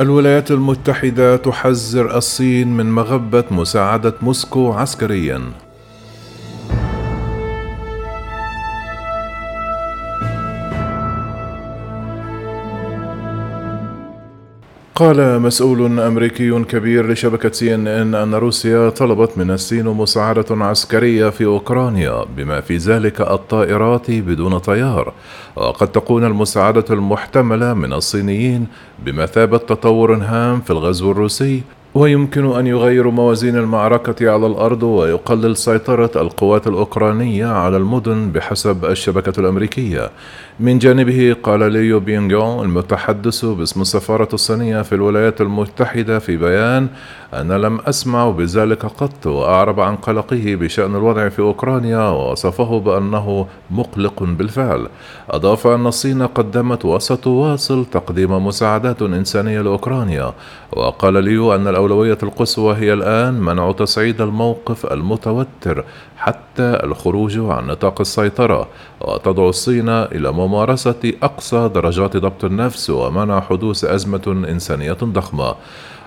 الولايات المتحدة تحذر الصين من مغبة مساعدة موسكو عسكريا. قال مسؤول أمريكي كبير لشبكة سي إن إن أن روسيا طلبت من الصين مساعدة عسكرية في أوكرانيا بما في ذلك الطائرات بدون طيار. وقد تكون المساعدة المحتملة من الصينيين بمثابة تطور هام في الغزو الروسي ويمكن أن يغير موازين المعركة على الأرض ويقلل سيطرة القوات الأوكرانية على المدن بحسب الشبكة الأمريكية. من جانبه قال ليو بيونغ المتحدث باسم السفارة الصينية في الولايات المتحدة في بيان أنا لم أسمع بذلك قط وأعرب عن قلقه بشأن الوضع في أوكرانيا ووصفه بأنه مقلق بالفعل. أضاف أن الصين قدمت وستواصل تقديم مساعدات إنسانية لأوكرانيا. وقال ليو أن الأولوية القصوى هي الآن منع تصعيد الموقف المتوتر حتى الخروج عن نطاق السيطرة وتدعو الصين إلى ممارسة أقصى درجات ضبط النفس ومنع حدوث أزمة إنسانية ضخمة.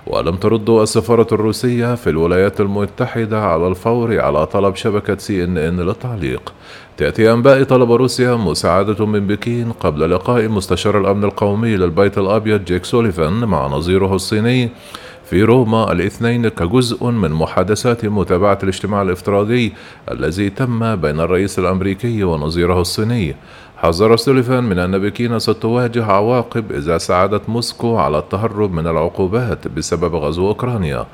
ولم ترد السفارة الروسية في الولايات المتحدة على الفور على طلب شبكة سي إن إن للتعليق. تأتي أنباء طلب روسيا مساعدة من بكين قبل لقاء مستشار الأمن القومي للبيت الأبيض جيك سوليفان مع نظيره الصيني في روما الاثنين كجزء من محادثات متابعة الاجتماع الافتراضي الذي تم بين الرئيس الأمريكي ونظيره الصيني. حذر سوليفان من أن بكين ستواجه عواقب إذا ساعدت موسكو على التهرب من العقوبات بسبب غزو أوكرانيا.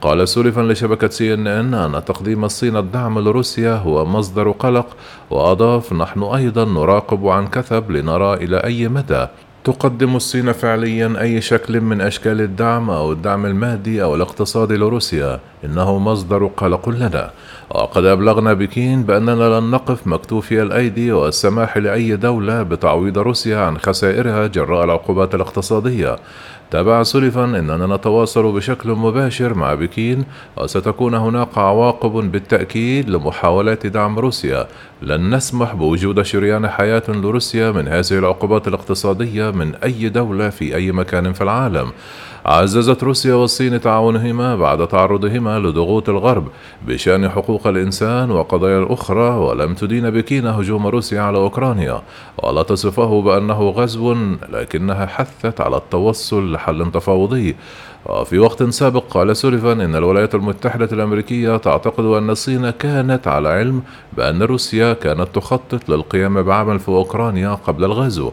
قال سوليفان لشبكة سي إن إن أن تقديم الصين الدعم لروسيا هو مصدر قلق وأضاف نحن أيضا نراقب عن كثب لنرى إلى أي مدى. تقدم الصين فعليا أي شكل من أشكال الدعم أو الدعم المادي أو الاقتصادي لروسيا. إنه مصدر قلق لنا. وقد أبلغنا بكين بأننا لن نقف مكتوفي الأيدي والسماح لأي دولة بتعويض روسيا عن خسائرها جراء العقوبات الاقتصادية. تابع سوليفان أننا نتواصل بشكل مباشر مع بكين وستكون هناك عواقب بالتأكيد لمحاولات دعم روسيا. لن نسمح بوجود شريان حياة لروسيا من هذه العقوبات الاقتصادية من أي دولة في أي مكان في العالم. عززت روسيا والصين تعاونهما بعد تعرضهما لضغوط الغرب بشأن حقوق الإنسان وقضايا أخرى ولم تدين بكين هجوم روسيا على أوكرانيا ولا تصفه بأنه غزو لكنها حثت على التوصل لحل تفاوضي. وفي وقت سابق قال سوليفان إن الولايات المتحدة الأمريكية تعتقد أن الصين كانت على علم بأن روسيا كانت تخطط للقيام بعمل في أوكرانيا قبل الغزو.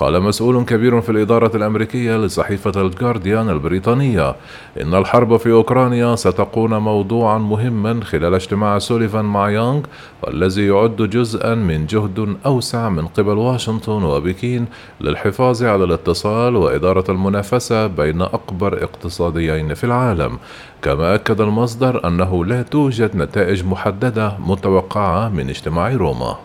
قال مسؤول كبير في الإدارة الأمريكية لصحيفة الجارديان البريطانية إن الحرب في أوكرانيا ستكون موضوعا مهما خلال اجتماع سوليفان مع يونغ والذي يعد جزءا من جهد أوسع من قبل واشنطن وبكين للحفاظ على الاتصال وإدارة المنافسة بين أكبر اقتصاديين في العالم. كما أكد المصدر أنه لا توجد نتائج محددة متوقعة من اجتماع روما.